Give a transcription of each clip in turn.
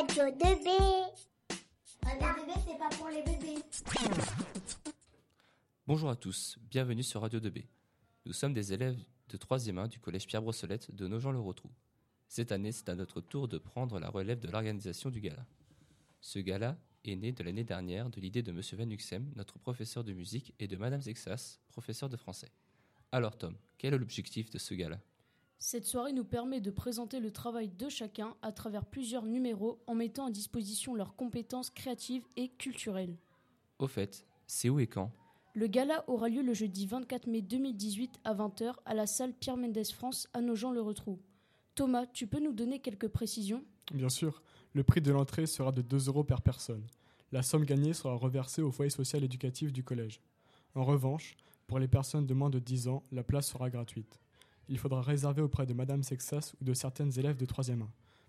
Radio 2B. Radio 2B, c'est pas pour les bébés. Bonjour à tous, bienvenue sur Radio 2B. Nous sommes des élèves de 3e 1 du collège Pierre Brossolette de Nogent-le-Rotrou. Cette année, c'est à notre tour de prendre la relève de l'organisation du gala. Ce gala est né de l'année dernière de l'idée de M. Van Uxem, notre professeur de musique, et de Mme Zexas, professeur de français. Alors Tom, quel est l'objectif de ce gala? Cette soirée nous permet de présenter le travail de chacun à travers plusieurs numéros en mettant à disposition leurs compétences créatives et culturelles. Au fait, c'est où et quand? Le gala aura lieu le jeudi 24 mai 2018 à 20h à la salle Pierre Mendès France à Nogent-le-Retrou. Thomas, tu peux nous donner quelques précisions? Bien sûr, le prix de l'entrée sera de 2 euros par personne. La somme gagnée sera reversée au foyer social éducatif du collège. En revanche, pour les personnes de moins de 10 ans, la place sera gratuite. Il faudra réserver auprès de Madame Sexas ou de certaines élèves de 3e 1.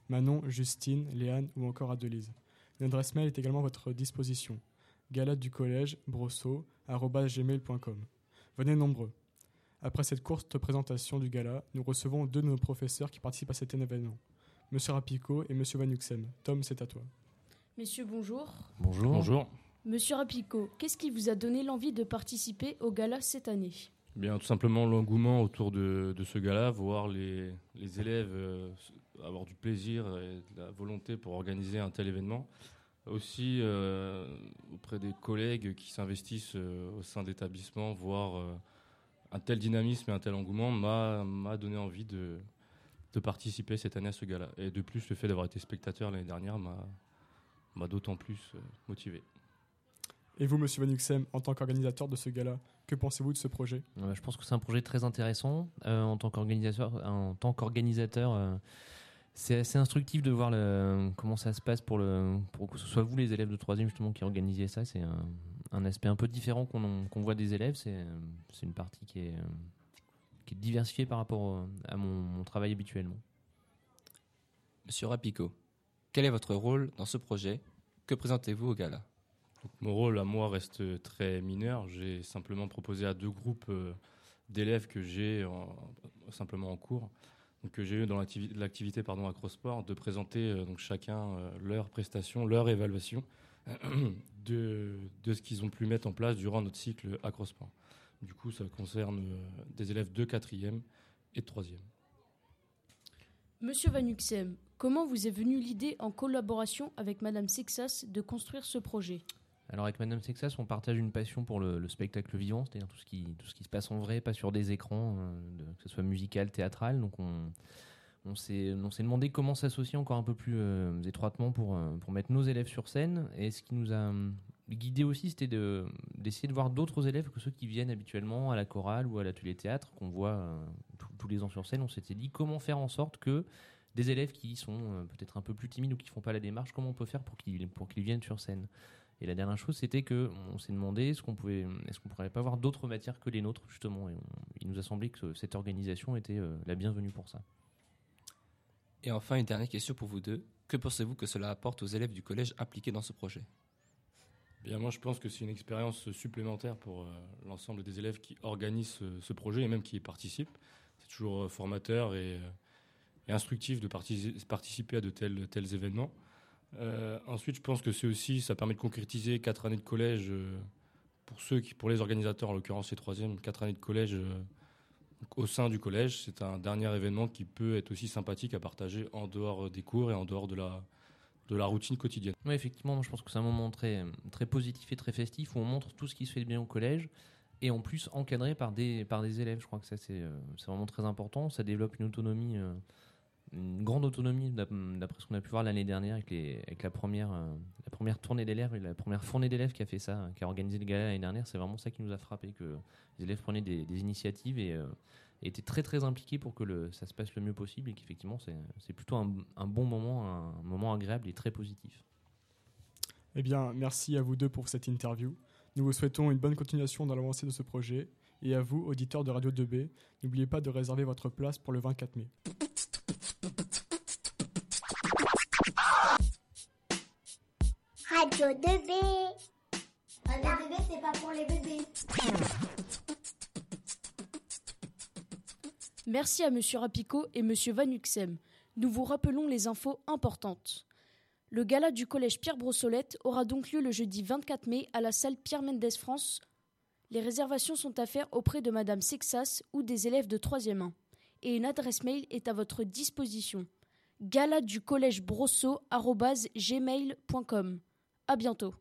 Manon, Justine, Léane ou encore Adelise. Une adresse mail est également à votre disposition. galade du collège, brosso.gmail.com. Venez nombreux. Après cette courte présentation du gala, nous recevons deux de nos professeurs qui participent à cet événement. Monsieur Rapico et Monsieur Van Uxem. Tom, c'est à toi. Messieurs, bonjour. Bonjour. Bonjour. Monsieur Rapico, qu'est-ce qui vous a donné l'envie de participer au gala cette année? Bien, tout simplement l'engouement autour de, de ce gala, voir les, élèves euh, avoir du plaisir et de la volonté pour organiser un tel événement. Aussi euh, auprès des collègues qui s'investissent euh, au sein d'établissements, voir euh, un tel dynamisme et un tel engouement m'a donné envie de, de participer cette année à ce gala. Et de plus, le fait d'avoir été spectateur l'année dernière m'a d'autant plus motivé. Et vous, Monsieur Van Uxem, en tant qu'organisateur de ce gala, que pensez-vous de ce projet? Euh, je pense que c'est un projet très intéressant euh, en tant qu'organisateur. En tant qu'organisateur, euh, c'est assez instructif de voir le, comment ça se passe pour le, pour que ce soit vous les élèves de troisième justement qui organisiez ça. C'est un, un aspect un peu différent qu'on voit des élèves. C'est euh, une partie qui est, euh, qui est diversifiée par rapport à mon, mon travail habituellement. Monsieur Rapico, quel est votre rôle dans ce projet? Que présentez-vous au gala? Mon rôle à moi reste très mineur. J'ai simplement proposé à deux groupes euh, d'élèves que j'ai en- simplement en cours, que j'ai eu dans l'activi- l'activité pardon Acrosport, de présenter euh, donc chacun euh, leurs prestations, leur évaluation de, ce qu'ils ont pu mettre en place durant notre cycle Acrosport. Du coup, ça concerne des élèves de quatrième et de troisième. Monsieur Van Uxem, comment vous est venue l'idée en collaboration avec Madame Sexas de construire ce projet? Alors avec Madame Sexas, on partage une passion pour le, le spectacle vivant, c'est-à-dire tout ce qui se passe en vrai, pas sur des écrans, euh, que ce soit musical, théâtral. Donc on s'est demandé comment s'associer encore un peu plus euh, étroitement pour euh, pour mettre nos élèves sur scène. Et ce qui nous a guidé aussi, c'était de d'essayer de voir d'autres élèves que ceux qui viennent habituellement à la chorale ou à l'atelier théâtre qu'on voit tous- les ans sur scène. On s'était dit comment faire en sorte que des élèves qui sont peut-être un peu plus timides ou qui font pas la démarche, comment on peut faire pour qu'ils viennent sur scène. Et la dernière chose, c'était que on s'est demandé est-ce qu'on pouvait, est-ce qu'on pourrait pas avoir d'autres matières que les nôtres justement. Et on- il nous a semblé que cette organisation était euh, la bienvenue pour ça. Et enfin, une dernière question pour vous deux. Que pensez-vous que cela apporte aux élèves du collège impliqués dans ce projet? Bien, moi, je pense que c'est une expérience supplémentaire pour euh, l'ensemble des élèves qui organisent ce, ce projet et même qui y participent. C'est toujours euh, formateur et, euh, et instructif de parti- participer à de tels, tels événements. Euh, ensuite, je pense que c'est aussi, ça permet de concrétiser quatre années de collège euh, pour ceux qui, pour les organisateurs, en l'occurrence les troisièmes, quatre années de collège euh, au sein du collège. C'est un dernier événement qui peut être aussi sympathique à partager en dehors des cours et en dehors de la, de la routine quotidienne. Oui, effectivement, moi, je pense que c'est un moment très, très positif et très festif où on montre tout ce qui se fait bien au collège et en plus encadré par des, par des élèves. Je crois que ça, c'est c'est vraiment très important. Ça développe une autonomie, une grande autonomie d'ap- d'après ce qu'on a pu voir l'année dernière avec, la, première, euh, la première tournée d'élèves la première fournée d'élèves qui a fait ça, qui a organisé le gala l'année dernière. C'est vraiment ça qui nous a frappé, que les élèves prenaient des, initiatives et, euh, étaient très très impliqués pour que ça se passe le mieux possible et qu'effectivement c'est c'est plutôt un, un bon moment, un moment agréable et très positif. Eh bien, merci à vous deux pour cette interview. Nous vous souhaitons une bonne continuation dans l'avancée de ce projet. Et à vous, auditeurs de Radio 2B, n'oubliez pas de réserver votre place pour le 24 mai. Radio 2B. Radio 2B, c'est pas pour les bébés. Merci à Monsieur Rapico et Monsieur Van Uxem. Nous vous rappelons les infos importantes. Le gala du collège Pierre Brossolette aura donc lieu le jeudi 24 mai à la salle Pierre Mendès France. Les réservations sont à faire auprès de Madame Sexas ou des élèves de 3e 1. Et une adresse mail est à votre disposition. gala du collège brosso@gmail.com. À bientôt.